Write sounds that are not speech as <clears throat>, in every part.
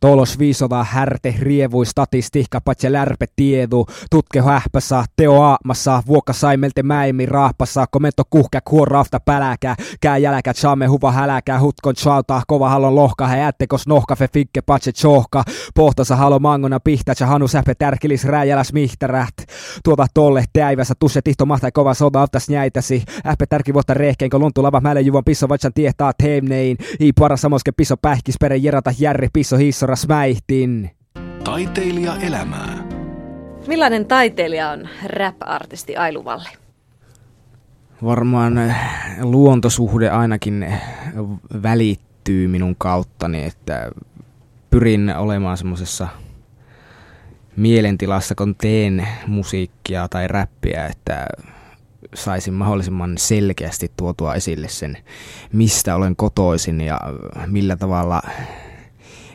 Tolos viisova härte, rievui statistiikka, patse lärpe tiedu, tutke hähpässä, teo aamassa, vuokka saimelte mäimi raahpassa, komento kuhkä kuorafta päläkä, kää jäläkä, saamme huva häläkä, hutkon chauta, kova halon lohka, hä jättekos nohka, fe fikke patse chohka, pohtasa halo mangona pihtä, hanu säpä tärkilis rääjäläs mihtärät, tuota tolle täivässä, tusse tihto mahtaa kova soda aftas näitäsi, äppä tärki vuotta rehkeen, kun luntu lava mäle juvan pisso vatsan tietää teemnein, ii para samoske pisso pähkis, pere jerata järri pisso hisso mäihtin. Taiteilija elämää. Millainen taiteilija on rap-artisti Ailuvalle? Varmaan eh, luontosuhde ainakin eh, välittyy minun kauttani, että pyrin olemaan semmoisessa mielentilassa, kun teen musiikkia tai räppiä, että saisin mahdollisimman selkeästi tuotua esille sen, mistä olen kotoisin ja millä tavalla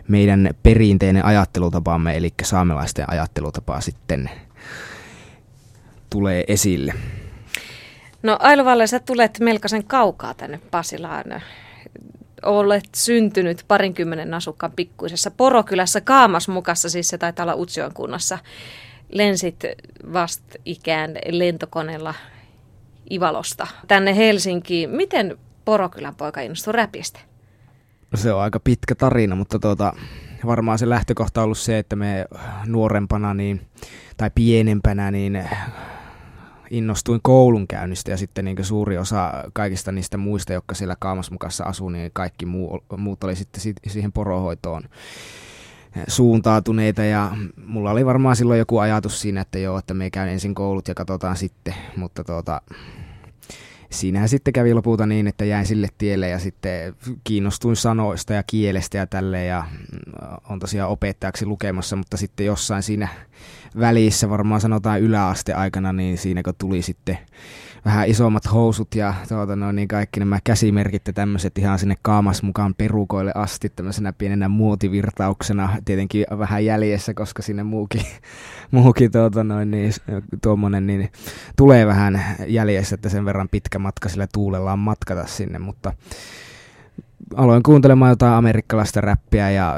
meidän perinteinen ajattelutapamme, eli saamelaisten ajattelutapa sitten tulee esille. No Ailuvalle, sä tulet melkoisen kaukaa tänne Pasilaan. Olet syntynyt parinkymmenen asukkaan pikkuisessa Porokylässä Kaamasmukassa, siis se taitaa olla Utsion kunnassa. Lensit ikään lentokoneella Ivalosta tänne Helsinkiin. Miten Porokylän poika innostui räpistä? Se on aika pitkä tarina, mutta tuota, varmaan se lähtökohta on ollut se, että me nuorempana niin, tai pienempänä niin innostuin koulunkäynnistä ja sitten niin suuri osa kaikista niistä muista, jotka siellä Kaamasmukassa asuu, niin kaikki muu, muut oli sitten siihen porohoitoon suuntautuneita ja mulla oli varmaan silloin joku ajatus siinä, että joo, että me käyn ensin koulut ja katsotaan sitten, mutta tuota, siinähän sitten kävi lopulta niin, että jäin sille tielle ja sitten kiinnostuin sanoista ja kielestä ja tälleen ja mm, on tosiaan opettajaksi lukemassa, mutta sitten jossain siinä välissä varmaan sanotaan yläaste aikana, niin siinä kun tuli sitten vähän isommat housut ja tuota, no, niin kaikki nämä käsimerkit ja tämmöiset ihan sinne kaamas mukaan perukoille asti tämmöisenä pienenä muotivirtauksena, tietenkin vähän jäljessä, koska sinne muukin, <laughs> muukin tuota, noin, niin, tuommoinen, niin tulee vähän jäljessä, että sen verran pitkä matka sillä tuulella on matkata sinne, mutta aloin kuuntelemaan jotain amerikkalaista räppiä ja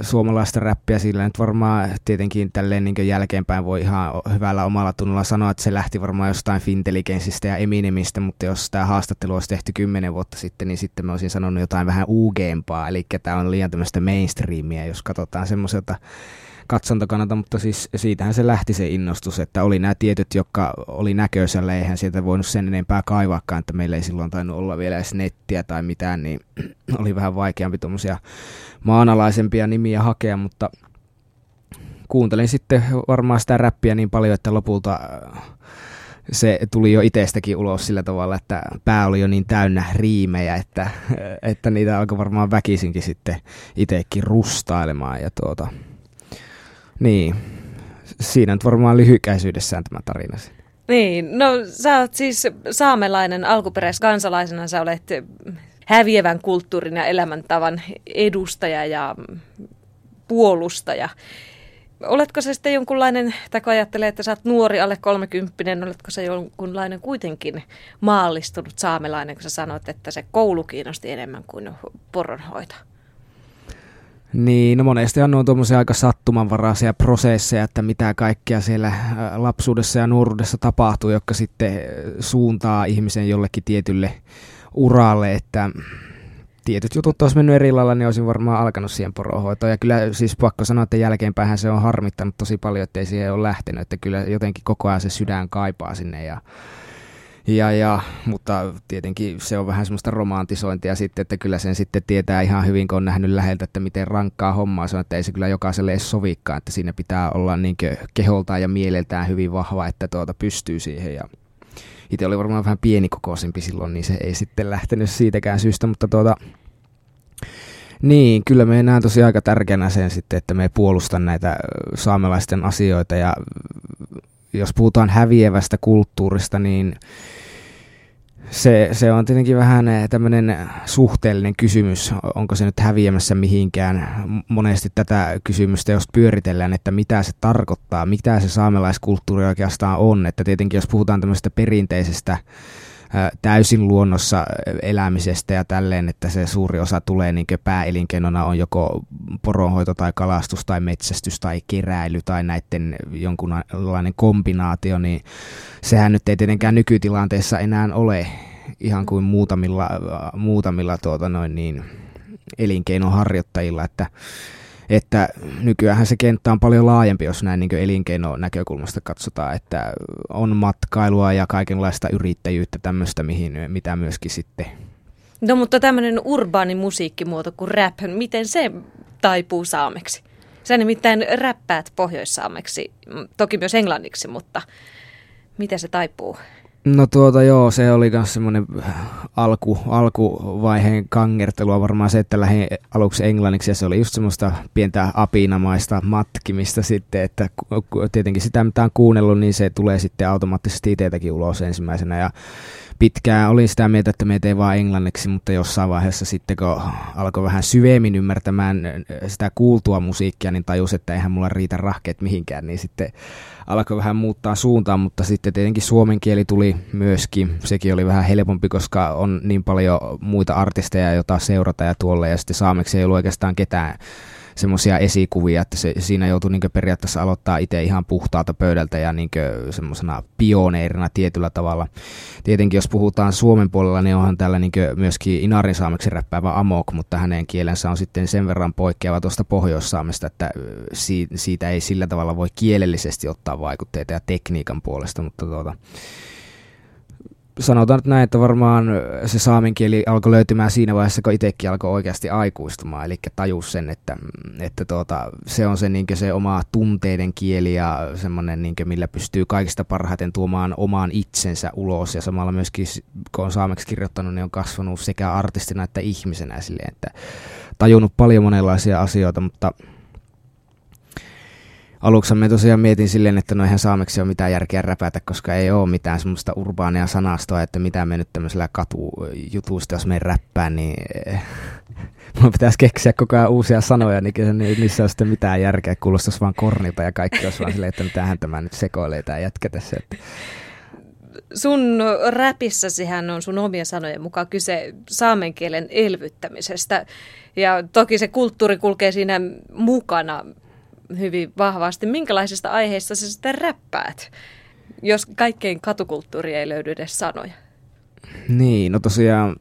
suomalaista räppiä sillä. Nyt varmaan tietenkin tälleen niin jälkeenpäin voi ihan hyvällä omalla tunnolla sanoa, että se lähti varmaan jostain Fintelligensistä ja Eminemistä, mutta jos tämä haastattelu olisi tehty kymmenen vuotta sitten, niin sitten mä olisin sanonut jotain vähän uugeempaa, eli tämä on liian tämmöistä mainstreamia, jos katsotaan semmoiselta katsontakannalta, mutta siis siitähän se lähti se innostus, että oli nämä tietyt, jotka oli näköisellä, eihän sieltä voinut sen enempää kaivaakaan, että meillä ei silloin tainnut olla vielä edes nettiä tai mitään, niin <clears throat> oli vähän vaikeampi tuommoisia maanalaisempia nimiä hakea, mutta kuuntelin sitten varmaan sitä räppiä niin paljon, että lopulta äh, se tuli jo itsestäkin ulos sillä tavalla, että pää oli jo niin täynnä riimejä, että, että niitä alkoi varmaan väkisinkin sitten itsekin rustailemaan. Ja tuota, niin, siinä nyt varmaan lyhykäisyydessään tämä tarina. Niin, no sä oot siis saamelainen alkuperäiskansalaisena, sä olet häviävän kulttuurin ja elämäntavan edustaja ja puolustaja. Oletko se sitten jonkunlainen, tai kun ajattelee, että sä oot nuori, alle 30, oletko se jonkunlainen kuitenkin maallistunut saamelainen, kun sä sanoit, että se koulu kiinnosti enemmän kuin poronhoito? Niin, no monestihan on tuommoisia aika sattumanvaraisia prosesseja, että mitä kaikkea siellä äh, lapsuudessa ja nuoruudessa tapahtuu, jotka sitten äh, suuntaa ihmisen jollekin tietylle uralle, että tietyt jutut olisi mennyt eri lailla, niin olisin varmaan alkanut siihen porohoitoon. Ja kyllä siis pakko sanoa, että jälkeenpäin se on harmittanut tosi paljon, että ei siihen ole lähtenyt, että kyllä jotenkin koko ajan se sydän kaipaa sinne ja ja, ja, mutta tietenkin se on vähän semmoista romantisointia sitten, että kyllä sen sitten tietää ihan hyvin, kun on nähnyt läheltä, että miten rankkaa hommaa se on, että ei se kyllä jokaiselle edes sovikaan, että siinä pitää olla niin keholtaan ja mieleltään hyvin vahva, että tuota pystyy siihen. Ja itse oli varmaan vähän pienikokoisempi silloin, niin se ei sitten lähtenyt siitäkään syystä, mutta tuota, niin, kyllä me näen tosi aika tärkeänä sen sitten, että me puolustan näitä saamelaisten asioita ja jos puhutaan häviävästä kulttuurista, niin se, se on tietenkin vähän eh, tämmöinen suhteellinen kysymys, onko se nyt häviämässä mihinkään. Monesti tätä kysymystä, jos pyöritellään, että mitä se tarkoittaa, mitä se saamelaiskulttuuri oikeastaan on. Että tietenkin jos puhutaan tämmöisestä perinteisestä täysin luonnossa elämisestä ja tälleen, että se suuri osa tulee niin pääelinkeinona on joko poronhoito tai kalastus tai metsästys tai keräily tai näiden jonkunlainen kombinaatio, niin sehän nyt ei tietenkään nykytilanteessa enää ole ihan kuin muutamilla, muutamilla tuota noin niin, elinkeinoharjoittajilla, että että nykyään se kenttä on paljon laajempi, jos näin niin elinkeino näkökulmasta katsotaan, että on matkailua ja kaikenlaista yrittäjyyttä tämmöistä, mihin, mitä myöskin sitten. No mutta tämmöinen urbaani musiikkimuoto kuin rap, miten se taipuu saameksi? Sä nimittäin räppäät pohjoissaameksi, toki myös englanniksi, mutta miten se taipuu? No tuota joo, se oli myös semmoinen alku, alkuvaiheen kangertelua. Varmaan se, että lähdin aluksi englanniksi ja se oli just semmoista pientä apinamaista matkimista sitten, että tietenkin sitä mitä on kuunnellut, niin se tulee sitten automaattisesti itseltäkin ulos ensimmäisenä. Ja pitkään olin sitä mieltä, että me ei vaan englanniksi, mutta jossain vaiheessa sitten kun alkoi vähän syvemmin ymmärtämään sitä kuultua musiikkia, niin tajus, että eihän mulla riitä rahkeet mihinkään, niin sitten alkoi vähän muuttaa suuntaan, mutta sitten tietenkin suomen kieli tuli myöskin. Sekin oli vähän helpompi, koska on niin paljon muita artisteja, joita seurata ja tuolle, ja sitten saameksi ei ollut oikeastaan ketään semmoisia esikuvia, että se, siinä joutui niin periaatteessa aloittaa itse ihan puhtaalta pöydältä ja niin semmoisena pioneerina tietyllä tavalla. Tietenkin jos puhutaan Suomen puolella, niin onhan täällä niin myöskin Inarin saameksi räppäävä Amok, mutta hänen kielensä on sitten sen verran poikkeava tuosta pohjoissaamesta, että siitä ei sillä tavalla voi kielellisesti ottaa vaikutteita ja tekniikan puolesta, mutta tuota, sanotaan nyt näin, että varmaan se saamen kieli alkoi löytymään siinä vaiheessa, kun itsekin alkoi oikeasti aikuistumaan, eli tajus sen, että, että tuota, se on se, niin se oma tunteiden kieli ja semmoinen, niin millä pystyy kaikista parhaiten tuomaan omaan itsensä ulos, ja samalla myöskin, kun on saameksi kirjoittanut, niin on kasvanut sekä artistina että ihmisenä silleen, että tajunnut paljon monenlaisia asioita, mutta aluksi me tosiaan mietin silleen, että no eihän saameksi ole mitään järkeä räpätä, koska ei ole mitään semmoista urbaania sanastoa, että mitä me nyt tämmöisellä katujutuista, jos me räppää, niin <laughs> mun pitäisi keksiä koko ajan uusia sanoja, niin niissä on sitten mitään järkeä, kuulostaisi vaan kornilta ja kaikki olisi vaan silleen, että mitähän tämä nyt sekoilee tämä jätkä tässä. Että sun räpissäsihän on sun omia sanojen mukaan kyse saamen kielen elvyttämisestä. Ja toki se kulttuuri kulkee siinä mukana hyvin vahvasti. Minkälaisista aiheista sä sitten räppäät, jos kaikkein katukulttuuri ei löydy edes sanoja? Niin, no tosiaan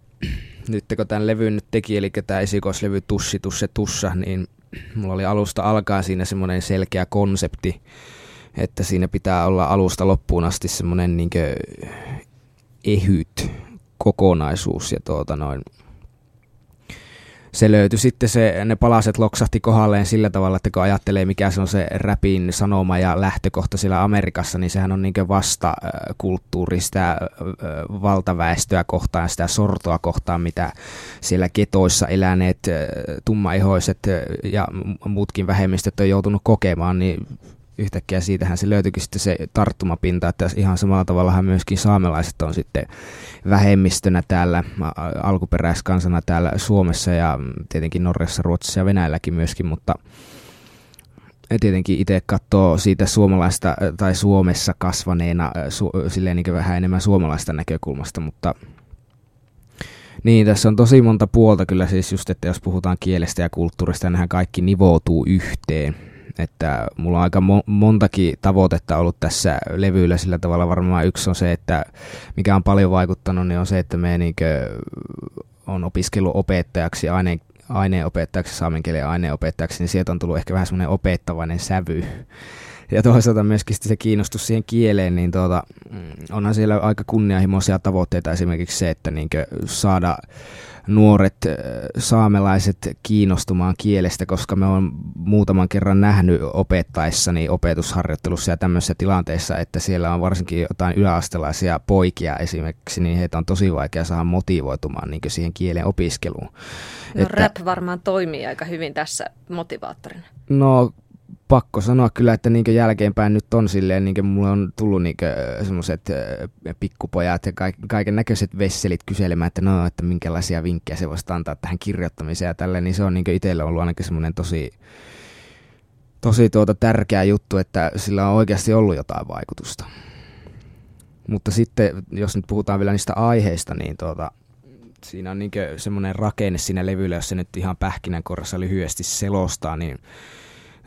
nyt kun tämän levyn nyt teki, eli tämä esikoislevy Tussi, Tusse, Tussa, niin mulla oli alusta alkaa siinä semmoinen selkeä konsepti, että siinä pitää olla alusta loppuun asti semmoinen niin ehyt kokonaisuus ja tuota noin, se löytyi sitten se, ne palaset loksahti kohdalleen sillä tavalla, että kun ajattelee mikä se on se räpin sanoma ja lähtökohta siellä Amerikassa, niin sehän on niin vasta kulttuuri sitä valtaväestöä kohtaan, sitä sortoa kohtaan, mitä siellä ketoissa eläneet tummaihoiset ja muutkin vähemmistöt on joutunut kokemaan, niin yhtäkkiä siitähän se löytyikin sitten se tarttumapinta, että ihan samalla tavallahan myöskin saamelaiset on sitten vähemmistönä täällä, alkuperäiskansana täällä Suomessa ja tietenkin Norjassa, Ruotsissa ja Venäjälläkin myöskin, mutta tietenkin itse katsoo siitä suomalaista tai Suomessa kasvaneena su, silleen niin vähän enemmän suomalaista näkökulmasta, mutta niin, tässä on tosi monta puolta kyllä siis just, että jos puhutaan kielestä ja kulttuurista, niin kaikki nivoutuu yhteen että mulla on aika mo- montakin tavoitetta ollut tässä levyllä sillä tavalla. Varmaan yksi on se, että mikä on paljon vaikuttanut, niin on se, että me niinkö on opiskellut opettajaksi, aine, aineenopettajaksi, saamen kielen aineenopettajaksi, niin sieltä on tullut ehkä vähän semmoinen opettavainen sävy. Ja toisaalta myöskin se kiinnostus siihen kieleen, niin tuota, mm, onhan siellä aika kunnianhimoisia tavoitteita esimerkiksi se, että niinkö saada nuoret saamelaiset kiinnostumaan kielestä, koska me on muutaman kerran nähnyt opettaessani opetusharjoittelussa ja tämmöisissä tilanteissa, että siellä on varsinkin jotain yläastelaisia poikia esimerkiksi, niin heitä on tosi vaikea saada motivoitumaan niin siihen kielen opiskeluun. No että, rap varmaan toimii aika hyvin tässä motivaattorina. No pakko sanoa kyllä, että niin jälkeenpäin nyt on silleen, niin mulle on tullut niin semmoiset pikkupojat ja kaiken näköiset vesselit kyselemään, että no, että minkälaisia vinkkejä se voisi antaa tähän kirjoittamiseen ja tälle, niin se on niin itselle ollut ainakin semmoinen tosi, tosi tuota tärkeä juttu, että sillä on oikeasti ollut jotain vaikutusta. Mutta sitten, jos nyt puhutaan vielä niistä aiheista, niin tuota, siinä on niin semmoinen rakenne siinä levyllä, jos se nyt ihan pähkinänkorrassa lyhyesti selostaa, niin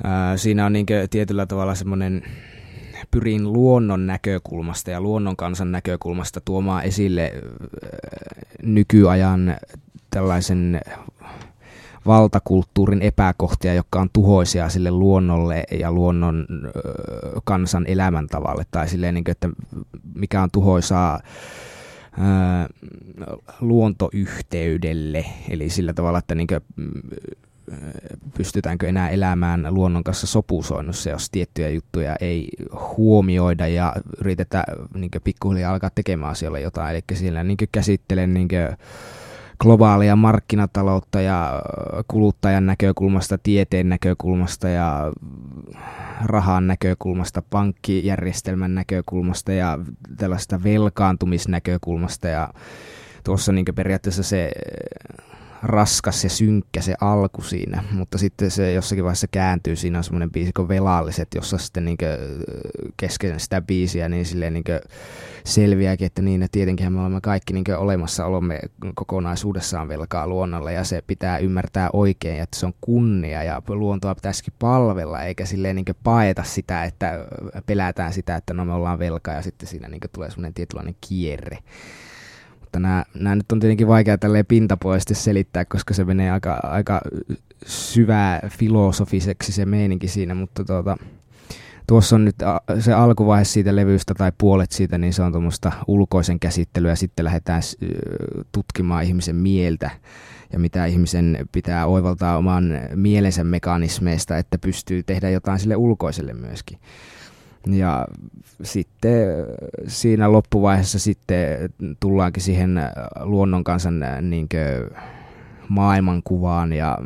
ää, siinä on niin tietyllä tavalla semmoinen pyrin luonnon näkökulmasta ja luonnon kansan näkökulmasta tuomaan esille nykyajan tällaisen valtakulttuurin epäkohtia, jotka on tuhoisia sille luonnolle ja luonnon kansan elämäntavalle, tai silleen, niin kuin, että mikä on tuhoisaa luontoyhteydelle, eli sillä tavalla, että niin kuin, pystytäänkö enää elämään luonnon kanssa sopusoinnussa, jos tiettyjä juttuja ei huomioida ja yritetään niin pikkuhiljaa alkaa tekemään asioille jotain. Eli siellä niin käsittelen niin globaalia markkinataloutta ja kuluttajan näkökulmasta, tieteen näkökulmasta ja rahan näkökulmasta, pankkijärjestelmän näkökulmasta ja tällaista velkaantumisnäkökulmasta ja tuossa niin periaatteessa se raskas ja synkkä se alku siinä, mutta sitten se jossakin vaiheessa kääntyy, siinä on semmoinen biisi kuin Velalliset, jossa sitten niin kesken sitä biisiä niin silleen niin selviääkin, että niin, että tietenkin me olemme kaikki niin olemassaolomme kokonaisuudessaan velkaa luonnolle ja se pitää ymmärtää oikein, että se on kunnia ja luontoa pitäisikin palvella eikä silleen niin paeta sitä, että pelätään sitä, että no me ollaan velkaa ja sitten siinä niin tulee semmoinen tietynlainen kierre. Mutta nämä, nämä nyt on tietenkin vaikea tälleen pintapuolisesti selittää, koska se menee aika, aika syvää filosofiseksi se meininki siinä, mutta tuota, tuossa on nyt se alkuvaihe siitä levystä tai puolet siitä, niin se on tuommoista ulkoisen käsittelyä ja sitten lähdetään tutkimaan ihmisen mieltä ja mitä ihmisen pitää oivaltaa oman mielensä mekanismeista, että pystyy tehdä jotain sille ulkoiselle myöskin. Ja sitten siinä loppuvaiheessa sitten tullaankin siihen luonnon kansan niin maailmankuvaan ja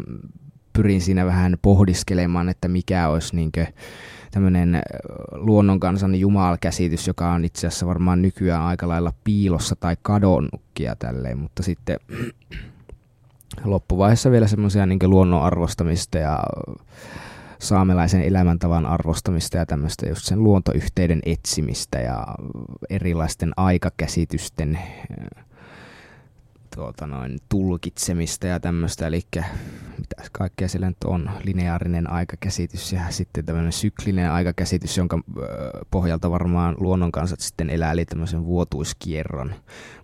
pyrin siinä vähän pohdiskelemaan, että mikä olisi niin tämmöinen luonnon kansan jumalkäsitys, joka on itse asiassa varmaan nykyään aika lailla piilossa tai kadonnutkin tälleen, mutta sitten loppuvaiheessa vielä semmoisia niin luonnon arvostamista ja saamelaisen elämäntavan arvostamista ja tämmöistä just sen luontoyhteyden etsimistä ja erilaisten aikakäsitysten tuota noin, tulkitsemista ja tämmöistä, eli mitä kaikkea siellä nyt on, lineaarinen aikakäsitys ja sitten tämmöinen syklinen aikakäsitys, jonka pohjalta varmaan luonnon kanssa sitten elää, eli tämmöisen vuotuiskierron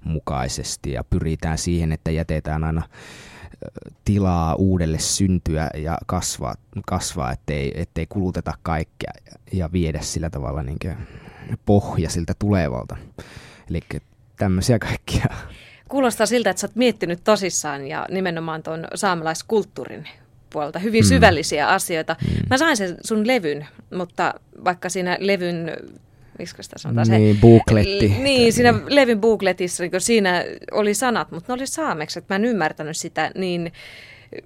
mukaisesti. Ja pyritään siihen, että jätetään aina tilaa uudelle syntyä ja kasvaa, kasvaa ettei, ettei kuluteta kaikkea ja viedä sillä tavalla niin pohja siltä tulevalta. Eli tämmöisiä kaikkia. Kuulostaa siltä, että sä oot miettinyt tosissaan ja nimenomaan tuon saamelaiskulttuurin puolelta hyvin mm. syvällisiä asioita. Mm. Mä sain sen sun levyn, mutta vaikka siinä levyn miksi sitä sanotaan niin, se... Bookletti. Niin, siinä levin bookletissa, niin siinä oli sanat, mutta ne oli saameksi, että mä en ymmärtänyt sitä, niin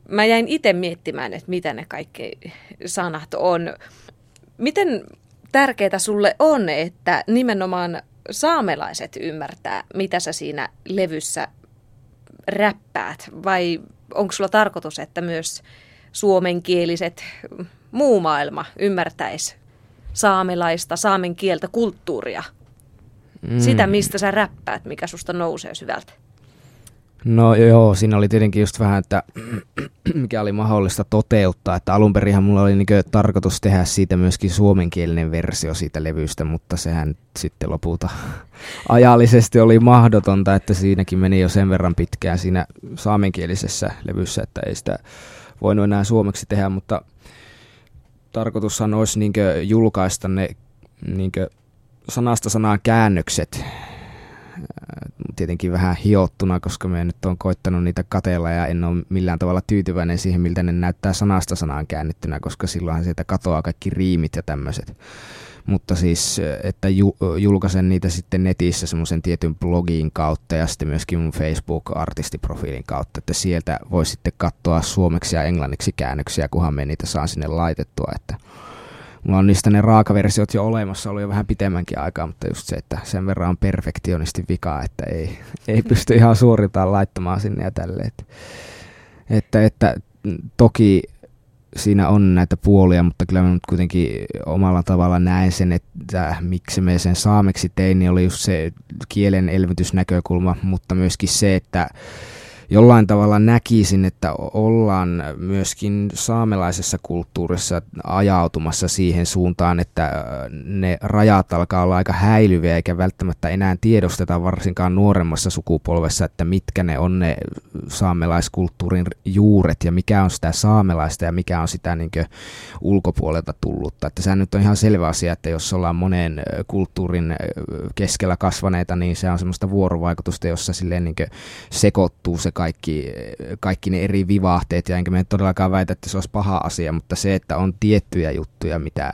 mä jäin itse miettimään, että mitä ne kaikki sanat on. Miten tärkeää sulle on, että nimenomaan saamelaiset ymmärtää, mitä sä siinä levyssä räppäät, vai onko sulla tarkoitus, että myös suomenkieliset muu maailma ymmärtäisi saamelaista, saamen kieltä, kulttuuria. Mm. Sitä, mistä sä räppäät, mikä susta nousee syvältä. No joo, siinä oli tietenkin just vähän, että <clears throat> mikä oli mahdollista toteuttaa. Että alun perinhan mulla oli niin tarkoitus tehdä siitä myöskin suomenkielinen versio siitä levystä, mutta sehän sitten lopulta <laughs> ajallisesti oli mahdotonta, että siinäkin meni jo sen verran pitkään siinä saamenkielisessä levyssä, että ei sitä voinut enää suomeksi tehdä, mutta tarkoitushan olisi niin julkaista ne niin sanasta sanaan käännökset. Tietenkin vähän hiottuna, koska me nyt on koittanut niitä katella ja en ole millään tavalla tyytyväinen siihen, miltä ne näyttää sanasta sanaan käännettynä, koska silloinhan sieltä katoaa kaikki riimit ja tämmöiset mutta siis, että ju, julkaisen niitä sitten netissä semmoisen tietyn blogin kautta ja sitten myöskin mun Facebook-artistiprofiilin kautta, että sieltä voi sitten katsoa suomeksi ja englanniksi käännöksiä, kunhan me niitä saan sinne laitettua, että mulla on niistä ne raakaversiot jo olemassa ollut jo vähän pitemmänkin aikaa, mutta just se, että sen verran on perfektionisti vikaa, että ei, ei pysty ihan suoritaan laittamaan sinne ja tälleen. Että, että, että toki siinä on näitä puolia, mutta kyllä mä nyt kuitenkin omalla tavalla näen sen, että miksi me sen saameksi tein, niin oli just se kielen elvytysnäkökulma, mutta myöskin se, että jollain tavalla näkisin, että ollaan myöskin saamelaisessa kulttuurissa ajautumassa siihen suuntaan, että ne rajat alkaa olla aika häilyviä eikä välttämättä enää tiedosteta varsinkaan nuoremmassa sukupolvessa, että mitkä ne on ne saamelaiskulttuurin juuret ja mikä on sitä saamelaista ja mikä on sitä niin ulkopuolelta tullutta. Että sehän nyt on ihan selvä asia, että jos ollaan monen kulttuurin keskellä kasvaneita, niin se on semmoista vuorovaikutusta, jossa silleen niin sekoittuu se kaikki, kaikki ne eri vivahteet, ja enkä me todellakaan väitä, että se olisi paha asia, mutta se, että on tiettyjä juttuja, mitä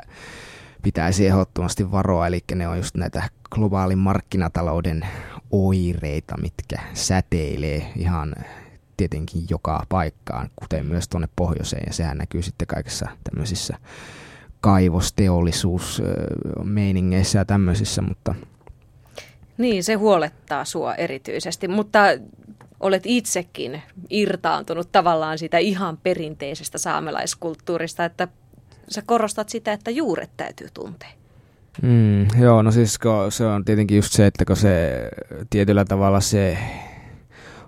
pitäisi ehdottomasti varoa, eli ne on just näitä globaalin markkinatalouden oireita, mitkä säteilee ihan tietenkin joka paikkaan, kuten myös tuonne pohjoiseen, ja sehän näkyy sitten kaikissa tämmöisissä kaivosteollisuusmeiningeissä ja tämmöisissä, mutta... Niin, se huolettaa sua erityisesti, mutta olet itsekin irtaantunut tavallaan sitä ihan perinteisestä saamelaiskulttuurista, että sä korostat sitä, että juuret täytyy tuntea. Mm, joo, no siis se on tietenkin just se, että kun se tietyllä tavalla se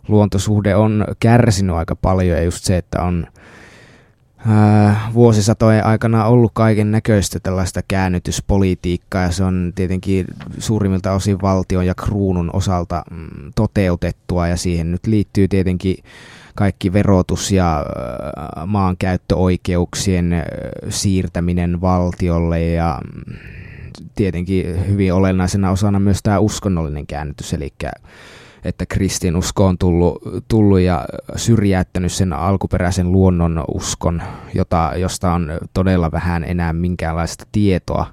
luontosuhde on kärsinyt aika paljon ja just se, että on Vuosisatojen aikana ollut kaiken näköistä tällaista käännytyspolitiikkaa ja se on tietenkin suurimmilta osin valtion ja kruunun osalta mm, toteutettua ja siihen nyt liittyy tietenkin kaikki verotus ja maankäyttöoikeuksien siirtäminen valtiolle ja mm, tietenkin hyvin olennaisena osana myös tämä uskonnollinen käännytys, eli että kristinusko on tullut, tullut ja syrjäyttänyt sen alkuperäisen luonnon uskon, jota, josta on todella vähän enää minkäänlaista tietoa.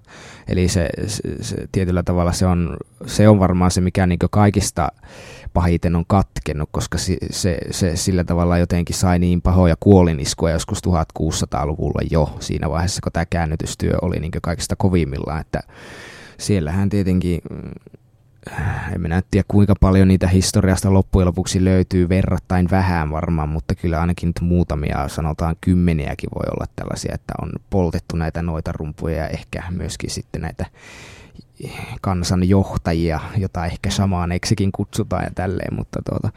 Eli se, se, se tietyllä tavalla se on, se on varmaan se, mikä niin kaikista pahiten on katkennut, koska se, se, se sillä tavalla jotenkin sai niin pahoja kuoliniskuja joskus 1600-luvulla jo siinä vaiheessa, kun tämä käännytystyö oli niin kaikista kovimmillaan, että siellähän tietenkin en minä tiedä kuinka paljon niitä historiasta loppujen lopuksi löytyy verrattain vähän varmaan, mutta kyllä ainakin nyt muutamia, sanotaan kymmeniäkin voi olla tällaisia, että on poltettu näitä noita rumpuja ja ehkä myöskin sitten näitä kansanjohtajia, jota ehkä samaaneksikin kutsutaan ja tälleen, mutta tuota,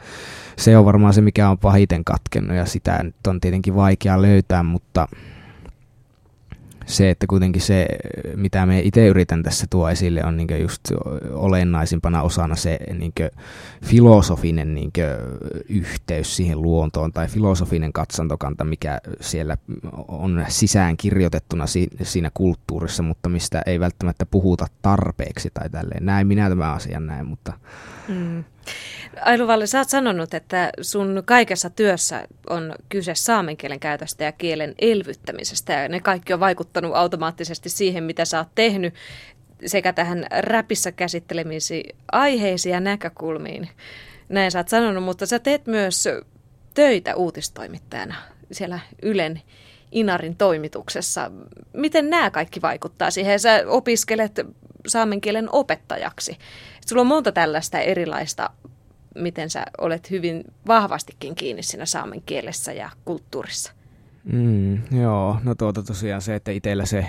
se on varmaan se, mikä on pahiten katkennut ja sitä nyt on tietenkin vaikea löytää, mutta se, että kuitenkin se, mitä me itse yritän tässä tuo esille, on niin just olennaisimpana osana se niin filosofinen niin yhteys siihen luontoon tai filosofinen katsantokanta, mikä siellä on sisään kirjoitettuna siinä kulttuurissa, mutta mistä ei välttämättä puhuta tarpeeksi tai tälleen. Näin minä tämän asian näin, mutta... Mm. Ailu Valle, sä oot sanonut, että sun kaikessa työssä on kyse saamen kielen käytöstä ja kielen elvyttämisestä. Ja ne kaikki on vaikuttanut automaattisesti siihen, mitä sä oot tehnyt sekä tähän räpissä käsittelemisi aiheisiin ja näkökulmiin. Näin sä oot sanonut, mutta sä teet myös töitä uutistoimittajana siellä Ylen Inarin toimituksessa. Miten nämä kaikki vaikuttaa siihen? Sä opiskelet saamen kielen opettajaksi. Sulla on monta tällaista erilaista miten sä olet hyvin vahvastikin kiinni siinä saamen kielessä ja kulttuurissa. Mm, joo, no tuota tosiaan se, että itsellä se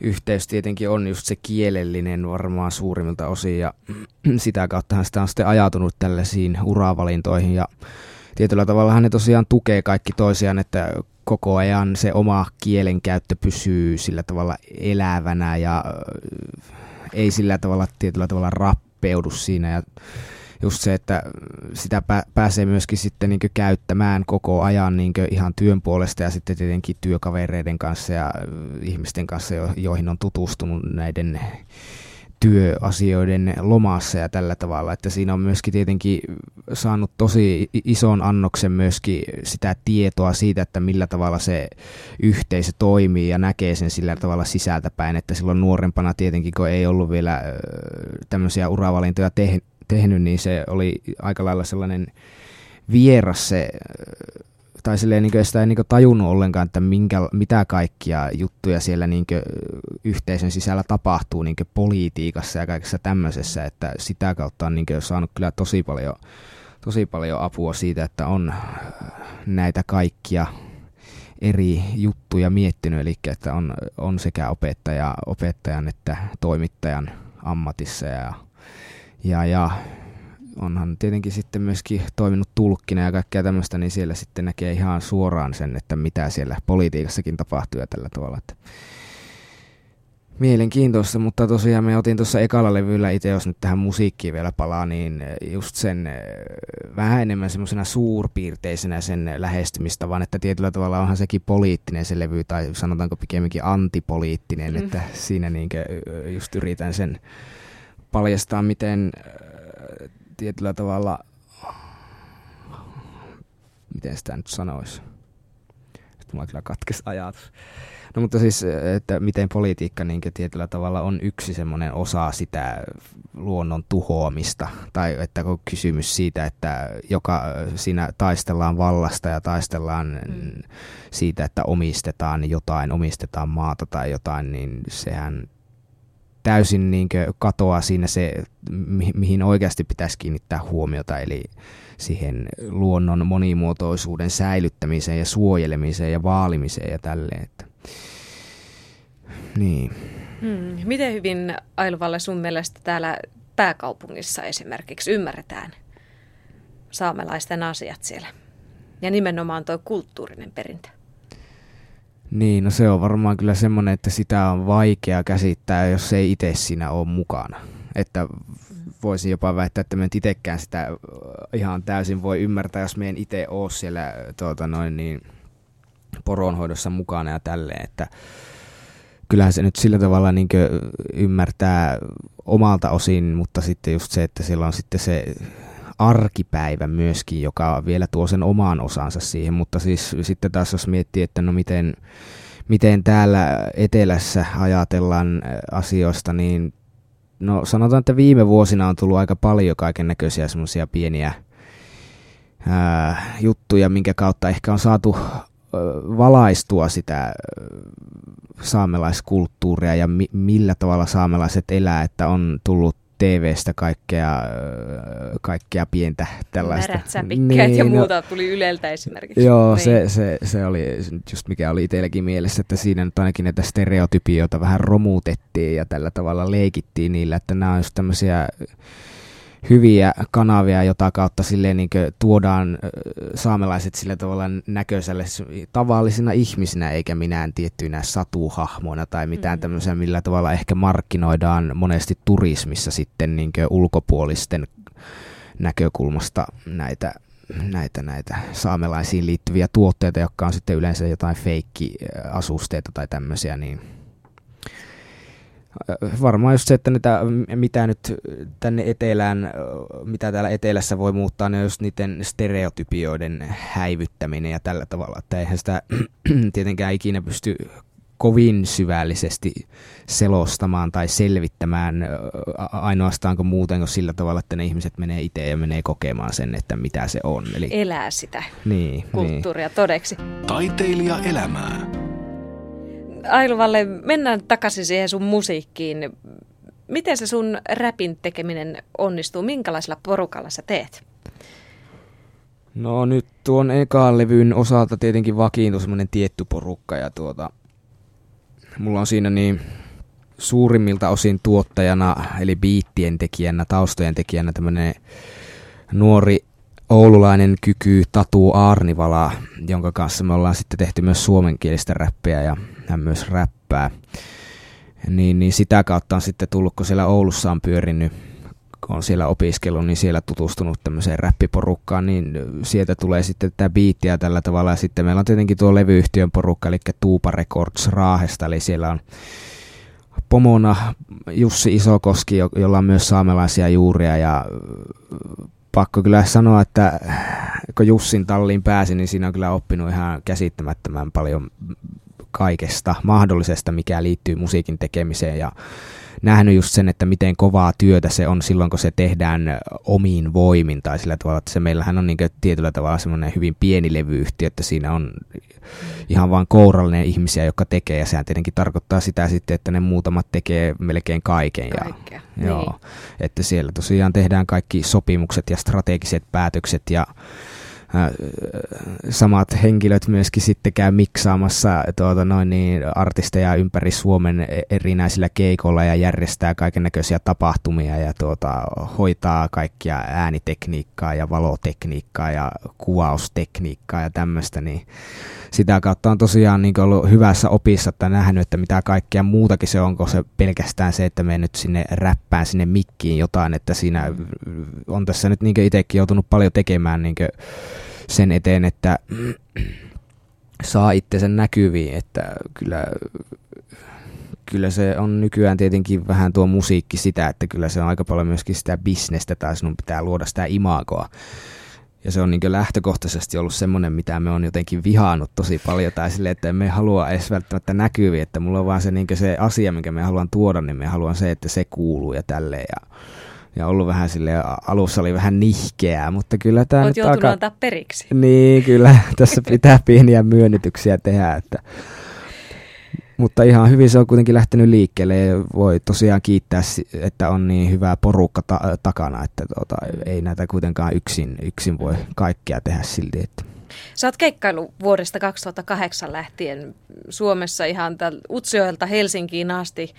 yhteys tietenkin on just se kielellinen varmaan suurimmilta osin ja <clears throat> sitä kauttahan sitä on sitten ajatunut tällaisiin uravalintoihin ja tietyllä tavalla ne tosiaan tukee kaikki toisiaan, että koko ajan se oma kielenkäyttö pysyy sillä tavalla elävänä ja ei sillä tavalla tietyllä tavalla rappeudu siinä. Ja just se, että sitä pääsee myöskin sitten niin käyttämään koko ajan niin ihan työn puolesta ja sitten tietenkin työkavereiden kanssa ja ihmisten kanssa, joihin on tutustunut näiden työasioiden lomassa ja tällä tavalla, että siinä on myöskin tietenkin saanut tosi ison annoksen myöskin sitä tietoa siitä, että millä tavalla se yhteisö toimii ja näkee sen sillä tavalla sisältäpäin, että silloin nuorempana tietenkin, kun ei ollut vielä tämmöisiä uravalintoja tehnyt, niin se oli aika lailla sellainen vieras se, tai silleen niin sitä ei niin tajunnut ollenkaan, että minkä, mitä kaikkia juttuja siellä niin yhteisön sisällä tapahtuu niin politiikassa ja kaikessa tämmöisessä, että sitä kautta on niin saanut kyllä tosi paljon, tosi paljon apua siitä, että on näitä kaikkia eri juttuja miettinyt, eli että on, on sekä opettaja, opettajan että toimittajan ammatissa ja, ja, ja onhan tietenkin sitten myöskin toiminut tulkkina ja kaikkea tämmöistä, niin siellä sitten näkee ihan suoraan sen, että mitä siellä politiikassakin tapahtuu ja tällä tavalla. Että mielenkiintoista, mutta tosiaan me otin tuossa ekalla levyllä itse, jos nyt tähän musiikkiin vielä palaa, niin just sen eh, vähän enemmän semmoisena suurpiirteisenä sen lähestymistavan, että tietyllä tavalla onhan sekin poliittinen se levy, tai sanotaanko pikemminkin antipoliittinen, mm. että siinä niinkö eh, just yritän sen paljastaa, miten eh, tietyllä tavalla, miten sitä nyt sanoisi, nyt mulla kyllä katkesi ajatus. No mutta siis, että miten politiikka niin tietyllä tavalla on yksi semmoinen osa sitä luonnon tuhoamista, tai että on kysymys siitä, että joka siinä taistellaan vallasta ja taistellaan mm. siitä, että omistetaan jotain, omistetaan maata tai jotain, niin sehän täysin niin katoaa siinä se, mi- mihin oikeasti pitäisi kiinnittää huomiota, eli siihen luonnon monimuotoisuuden säilyttämiseen ja suojelemiseen ja vaalimiseen ja tälleen. Että niin. Hmm. Miten hyvin Ailuvalle sun mielestä täällä pääkaupungissa esimerkiksi ymmärretään saamelaisten asiat siellä? Ja nimenomaan tuo kulttuurinen perintö. Niin, no se on varmaan kyllä semmoinen, että sitä on vaikea käsittää, jos ei itse siinä ole mukana. Että voisin jopa väittää, että me itsekään sitä ihan täysin voi ymmärtää, jos me en itse ole siellä tuota, noin niin, poronhoidossa mukana ja tälleen, että kyllähän se nyt sillä tavalla niin ymmärtää omalta osin, mutta sitten just se, että siellä on sitten se arkipäivä myöskin, joka vielä tuo sen omaan osansa siihen, mutta siis sitten taas jos miettii, että no miten, miten täällä etelässä ajatellaan asioista, niin no sanotaan, että viime vuosina on tullut aika paljon kaiken näköisiä semmoisia pieniä ää, juttuja, minkä kautta ehkä on saatu valaistua sitä saamelaiskulttuuria ja mi- millä tavalla saamelaiset elää, että on tullut TV-stä kaikkea, kaikkea pientä tällaista. Niin, ja no- muuta no, tuli Yleltä esimerkiksi. Joo, niin. se, se, se oli just mikä oli itselläkin mielessä, että siinä nyt ainakin näitä stereotypioita vähän romutettiin ja tällä tavalla leikittiin niillä, että nämä on just tämmöisiä hyviä kanavia, jota kautta silleen niin tuodaan saamelaiset sillä tavalla näköiselle tavallisina ihmisinä, eikä minään tiettyinä satuhahmoina tai mitään mm. tämmöisiä, millä tavalla ehkä markkinoidaan monesti turismissa sitten niin ulkopuolisten näkökulmasta näitä näitä, näitä saamelaisiin liittyviä tuotteita, jotka on sitten yleensä jotain feikki-asusteita tai tämmöisiä, niin varmaan just se, että niitä, mitä nyt tänne etelään, mitä täällä etelässä voi muuttaa, niin on just niiden stereotypioiden häivyttäminen ja tällä tavalla, että eihän sitä <clears throat> tietenkään ikinä pysty kovin syvällisesti selostamaan tai selvittämään ainoastaan kuin muuten kuin sillä tavalla, että ne ihmiset menee itse ja menee kokemaan sen, että mitä se on. Eli elää sitä niin, kulttuuria niin. todeksi. Taiteilija elämää. Ailuvalle, mennään takaisin siihen sun musiikkiin. Miten se sun räpin tekeminen onnistuu? Minkälaisella porukalla sä teet? No nyt tuon ekaan levyn osalta tietenkin vakiintui semmoinen tietty porukka ja tuota, mulla on siinä niin suurimmilta osin tuottajana, eli biittien tekijänä, taustojen tekijänä tämmöinen nuori oululainen kyky Tatu Aarnivala, jonka kanssa me ollaan sitten tehty myös suomenkielistä räppiä ja hän myös räppää. Niin, niin sitä kautta on sitten tullut, kun siellä Oulussa on pyörinyt, kun on siellä opiskellut, niin siellä tutustunut tämmöiseen räppiporukkaan, niin sieltä tulee sitten tätä biittiä tällä tavalla. Ja sitten meillä on tietenkin tuo levyyhtiön porukka, eli Tuupa Records Raahesta, eli siellä on pomona Jussi Isokoski, jolla on myös saamelaisia juuria ja pakko kyllä sanoa, että kun Jussin talliin pääsi, niin siinä on kyllä oppinut ihan käsittämättömän paljon kaikesta mahdollisesta, mikä liittyy musiikin tekemiseen ja nähnyt just sen, että miten kovaa työtä se on silloin, kun se tehdään omiin voimin tai sillä tavalla, että se meillähän on niin tietyllä tavalla semmoinen hyvin pieni levyyhtiö, että siinä on ihan vain kourallinen ihmisiä, jotka tekee ja sehän tietenkin tarkoittaa sitä sitten, että ne muutamat tekee melkein kaiken. Kaikkea, ja, niin. joo, että siellä tosiaan tehdään kaikki sopimukset ja strategiset päätökset ja samat henkilöt myöskin sitten käy miksaamassa tuota, noin niin, artisteja ympäri Suomen e-, erinäisillä keikoilla ja järjestää kaiken näköisiä tapahtumia ja tuota, hoitaa kaikkia äänitekniikkaa ja valotekniikkaa ja kuvaustekniikkaa ja tämmöistä, niin sitä kautta on tosiaan niin ollut hyvässä opissa, että nähnyt, että mitä kaikkea muutakin se on, onko se pelkästään se, että me nyt sinne räppään sinne mikkiin jotain, että siinä on tässä nyt niin itsekin joutunut paljon tekemään niin sen eteen, että saa itsensä näkyviin, että kyllä, kyllä se on nykyään tietenkin vähän tuo musiikki sitä, että kyllä se on aika paljon myöskin sitä bisnestä tai sinun pitää luoda sitä imagoa. Ja se on niin lähtökohtaisesti ollut semmoinen, mitä me on jotenkin vihaannut tosi paljon, tai silleen, että me halua edes välttämättä näkyviä, että mulla on vaan se, niin se asia, minkä me haluan tuoda, niin me haluan se, että se kuuluu ja tälleen. Ja, ja ollut vähän sille alussa oli vähän nihkeää, mutta kyllä tämä Olet joutunut aika... antaa periksi. Niin, kyllä <laughs> tässä pitää pieniä myönnytyksiä tehdä, että mutta ihan hyvin se on kuitenkin lähtenyt liikkeelle ja voi tosiaan kiittää, että on niin hyvä porukka ta- takana, että tuota, ei näitä kuitenkaan yksin, yksin voi kaikkea tehdä silti. Että. Sä oot keikkailu vuodesta 2008 lähtien Suomessa ihan Utsjoelta Helsinkiin asti,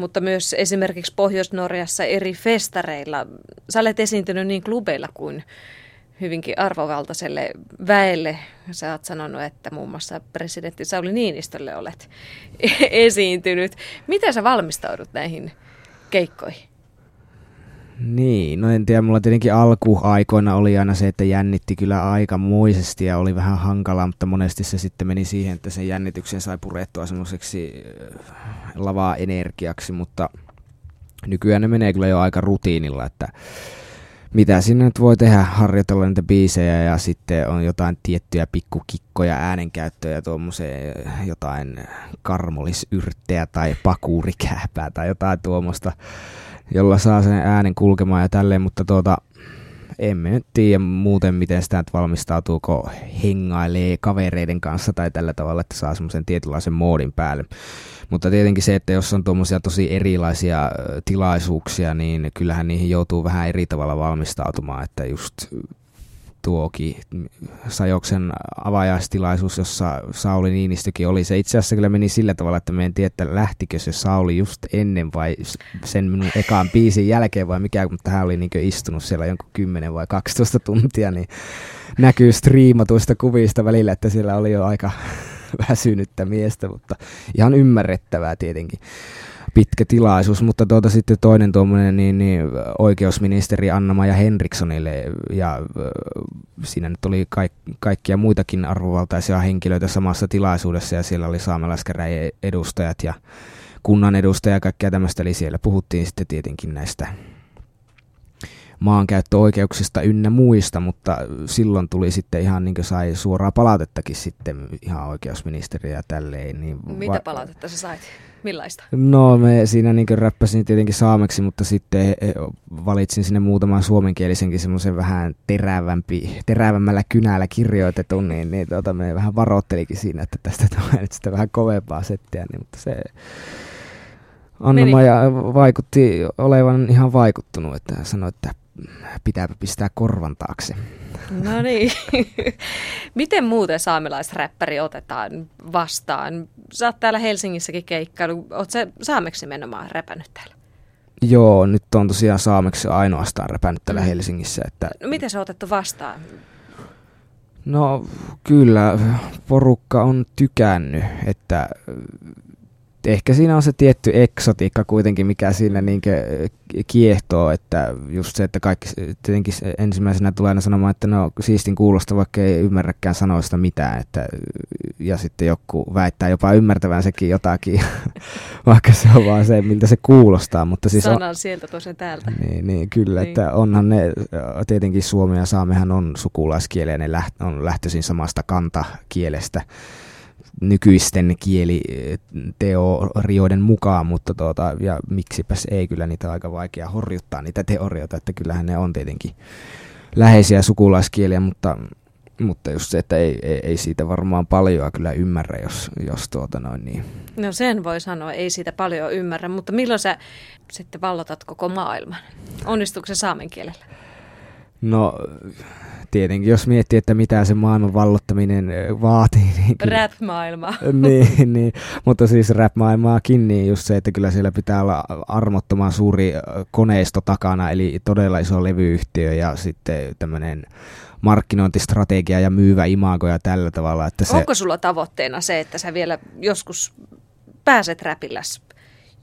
mutta myös esimerkiksi Pohjois-Norjassa eri festareilla. Sä olet esiintynyt niin klubeilla kuin hyvinkin arvovaltaiselle väelle. Sä oot sanonut, että muun muassa presidentti Sauli Niinistölle olet <laughs> esiintynyt. Miten sä valmistaudut näihin keikkoihin? Niin, no en tiedä, mulla tietenkin alkuaikoina oli aina se, että jännitti kyllä aikamoisesti ja oli vähän hankala, mutta monesti se sitten meni siihen, että sen jännityksen sai purettua semmoiseksi äh, lavaa energiaksi, mutta nykyään ne menee kyllä jo aika rutiinilla, että mitä sinne nyt voi tehdä, harjoitella niitä biisejä ja sitten on jotain tiettyjä pikkukikkoja, äänenkäyttöä ja tuommoiseen jotain karmolisyrttejä tai pakuurikääpää tai jotain tuommoista, jolla saa sen äänen kulkemaan ja tälleen, mutta tuota, emme nyt tiedä muuten, miten sitä valmistautuuko hengailee kavereiden kanssa tai tällä tavalla, että saa semmoisen tietynlaisen moodin päälle. Mutta tietenkin se, että jos on tuommoisia tosi erilaisia tilaisuuksia, niin kyllähän niihin joutuu vähän eri tavalla valmistautumaan, että just tuokin Sajoksen avajaistilaisuus, jossa Sauli Niinistökin oli. Se itse asiassa kyllä meni sillä tavalla, että me en tiedä, että lähtikö se Sauli just ennen vai sen minun ekaan biisin jälkeen vai mikä, mutta hän oli niin istunut siellä jonkun 10 vai 12 tuntia, niin näkyy striimatuista kuvista välillä, että siellä oli jo aika <laughs> väsynyttä miestä, mutta ihan ymmärrettävää tietenkin pitkä tilaisuus, mutta tuota sitten toinen tuommoinen niin, niin oikeusministeri Anna-Maja Henrikssonille ja siinä nyt oli kaik, kaikkia muitakin arvovaltaisia henkilöitä samassa tilaisuudessa ja siellä oli saamelaiskäräjien edustajat ja kunnan edustajia ja kaikkea tämmöistä, eli siellä puhuttiin sitten tietenkin näistä maankäyttöoikeuksista ynnä muista, mutta silloin tuli sitten ihan niin kuin sai suoraa palautettakin sitten ihan oikeusministeriä ja tälleen. Niin Mitä va- palautetta sä sait? Millaista? No me siinä niin räppäsin tietenkin saameksi, mutta sitten e, valitsin sinne muutaman suomenkielisenkin semmoisen vähän terävämpi, terävämmällä kynällä kirjoitetun, niin, niin tuota, me vähän varoittelikin siinä, että tästä tulee nyt sitä vähän kovempaa settiä, niin, mutta se Anna-Maja vaikutti olevan ihan vaikuttunut, että sanoi, että pitääpä pistää korvan taakse. No niin. <laughs> Miten muuten saamelaisräppäri otetaan vastaan? Sä oot täällä Helsingissäkin keikkailu. Oot sä saameksi nimenomaan räpännyt täällä? Joo, nyt on tosiaan saameksi ainoastaan räpännyt täällä mm. Helsingissä. Että... No, miten se on otettu vastaan? No kyllä, porukka on tykännyt, että ehkä siinä on se tietty eksotiikka kuitenkin, mikä siinä niin kiehtoo, että just se, että kaikki tietenkin ensimmäisenä tulee aina sanomaan, että no siistin kuulosta, vaikka ei ymmärräkään sanoista mitään, että, ja sitten joku väittää jopa ymmärtävän sekin jotakin, <laughs> vaikka se on vaan se, miltä se kuulostaa. Mutta siis Sanan on, sieltä tosi täältä. Niin, niin kyllä, niin. että onhan ne, tietenkin Suomi ja Saamehan on sukulaiskieliä, ne läht, on lähtöisin samasta kantakielestä, nykyisten kieliteorioiden mukaan, mutta tuota, ja miksipäs ei, kyllä niitä aika vaikea horjuttaa niitä teorioita, että kyllähän ne on tietenkin läheisiä sukulaiskieliä, mutta, mutta just se, että ei, ei, ei siitä varmaan paljon kyllä ymmärrä, jos, jos tuota noin niin. No sen voi sanoa, ei siitä paljon ymmärrä, mutta milloin sä sitten vallotat koko maailman? Onnistuuko se saamen kielellä? No tietenkin, jos miettii, että mitä se maailman vallottaminen vaatii. Niin Rap-maailma. <laughs> niin, niin, mutta siis rap-maailmaakin, niin just se, että kyllä siellä pitää olla armottoman suuri koneisto takana, eli todella iso levyyhtiö ja sitten tämmöinen markkinointistrategia ja myyvä imago ja tällä tavalla. Että se... Onko sulla tavoitteena se, että sä vielä joskus pääset räpilläs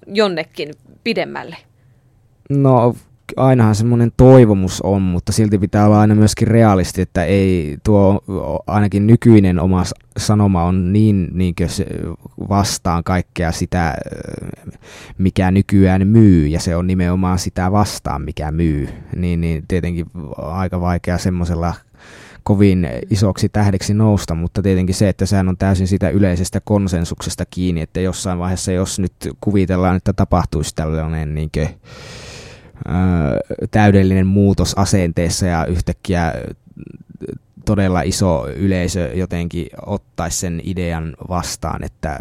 jonnekin pidemmälle? No ainahan semmoinen toivomus on, mutta silti pitää olla aina myöskin realisti, että ei tuo ainakin nykyinen oma sanoma on niin, niin se vastaan kaikkea sitä, mikä nykyään myy, ja se on nimenomaan sitä vastaan, mikä myy. Niin, niin tietenkin aika vaikea semmoisella kovin isoksi tähdeksi nousta, mutta tietenkin se, että sehän on täysin sitä yleisestä konsensuksesta kiinni, että jossain vaiheessa, jos nyt kuvitellaan, että tapahtuisi tällainen niin kuin, täydellinen muutos asenteessa ja yhtäkkiä todella iso yleisö jotenkin ottaisi sen idean vastaan, että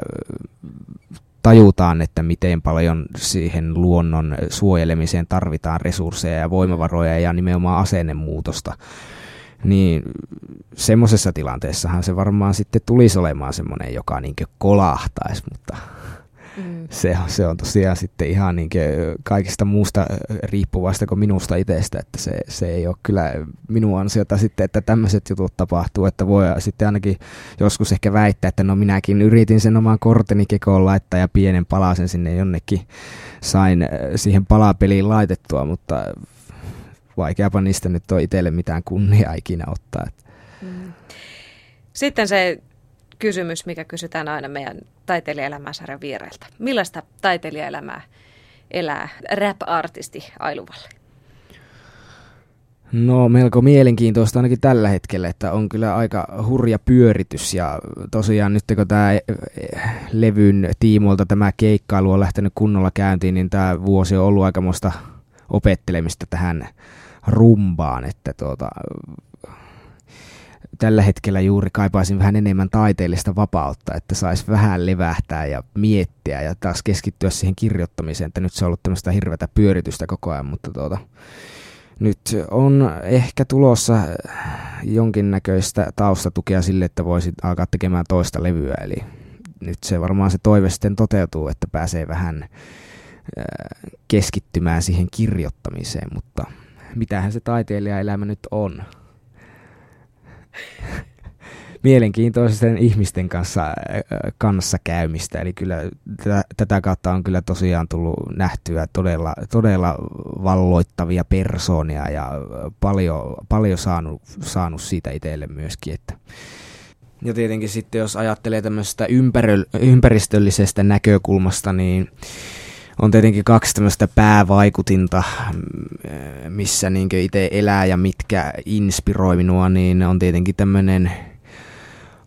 tajutaan, että miten paljon siihen luonnon suojelemiseen tarvitaan resursseja ja voimavaroja ja nimenomaan asennemuutosta. Niin semmoisessa tilanteessahan se varmaan sitten tulisi olemaan semmoinen, joka niin kolahtaisi, mutta Mm. Se, se on tosiaan sitten ihan niin kaikista muusta riippuvasta kuin minusta itsestä, että se, se ei ole kyllä minun ansiota sitten, että tämmöiset jutut tapahtuu, että voi sitten ainakin joskus ehkä väittää, että no minäkin yritin sen oman korteni kekoon laittaa ja pienen palasen sinne jonnekin sain siihen palapeliin laitettua, mutta vaikeapa niistä nyt on itselle mitään kunniaa ikinä ottaa. Mm. Sitten se kysymys, mikä kysytään aina meidän taiteilijaelämäsarjan vierailta. Millaista taiteilijaelämää elää rap-artisti Ailuvalle? No melko mielenkiintoista ainakin tällä hetkellä, että on kyllä aika hurja pyöritys ja tosiaan nyt kun tämä levyn tiimoilta tämä keikkailu on lähtenyt kunnolla käyntiin, niin tämä vuosi on ollut aikamoista opettelemista tähän rumbaan, että tuota, tällä hetkellä juuri kaipaisin vähän enemmän taiteellista vapautta, että saisi vähän levähtää ja miettiä ja taas keskittyä siihen kirjoittamiseen, että nyt se on ollut tämmöistä hirveätä pyöritystä koko ajan, mutta tuota, nyt on ehkä tulossa jonkinnäköistä taustatukea sille, että voisi alkaa tekemään toista levyä, eli nyt se varmaan se toive sitten toteutuu, että pääsee vähän keskittymään siihen kirjoittamiseen, mutta mitähän se taiteilijaelämä nyt on? Mielenkiintoisten ihmisten kanssa, kanssa käymistä. Eli kyllä tätä, kautta on kyllä tosiaan tullut nähtyä todella, todella valloittavia persoonia ja paljon, paljon saanut, saanut siitä itselle myöskin. Että ja tietenkin sitten jos ajattelee tämmöisestä ympäristöllisestä näkökulmasta, niin on tietenkin kaksi tämmöistä päävaikutinta, missä niin itse elää ja mitkä inspiroi minua, niin on tietenkin tämmöinen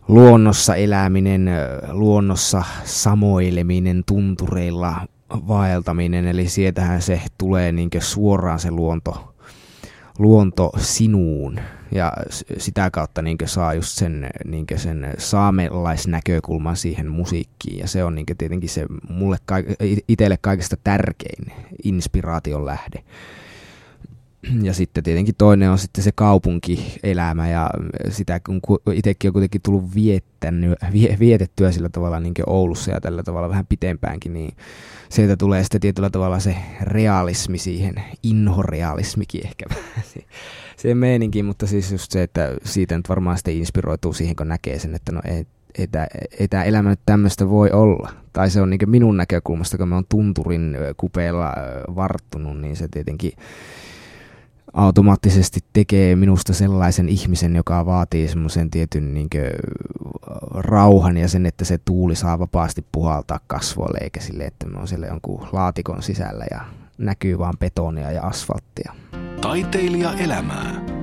luonnossa eläminen, luonnossa samoileminen, tuntureilla vaeltaminen, eli sieltähän se tulee niin suoraan se luonto, luonto sinuun ja sitä kautta niin saa just sen, niin sen saamelaisnäkökulman siihen musiikkiin ja se on niin tietenkin se mulle itselle kaikista tärkein inspiraation lähde. <clears throat> Ja sitten tietenkin toinen on sitten se kaupunkielämä ja sitä kun itsekin on kuitenkin tullut viettänyt, vietettyä sillä tavalla niin Oulussa ja tällä tavalla vähän pitempäänkin, niin sieltä tulee sitten tietyllä tavalla se realismi siihen, inhorealismikin ehkä <laughs> siihen meininkin, mutta siis just se, että siitä nyt varmaan sitten inspiroituu siihen, kun näkee sen, että no ei, ei tämä elämä nyt tämmöistä voi olla. Tai se on niin minun näkökulmasta, kun mä oon tunturin kupeella varttunut, niin se tietenkin automaattisesti tekee minusta sellaisen ihmisen, joka vaatii semmoisen tietyn niin kuin, rauhan ja sen, että se tuuli saa vapaasti puhaltaa kasvoille, eikä sille, että me on siellä jonkun laatikon sisällä ja näkyy vaan betonia ja asfalttia. Taiteilija elämää.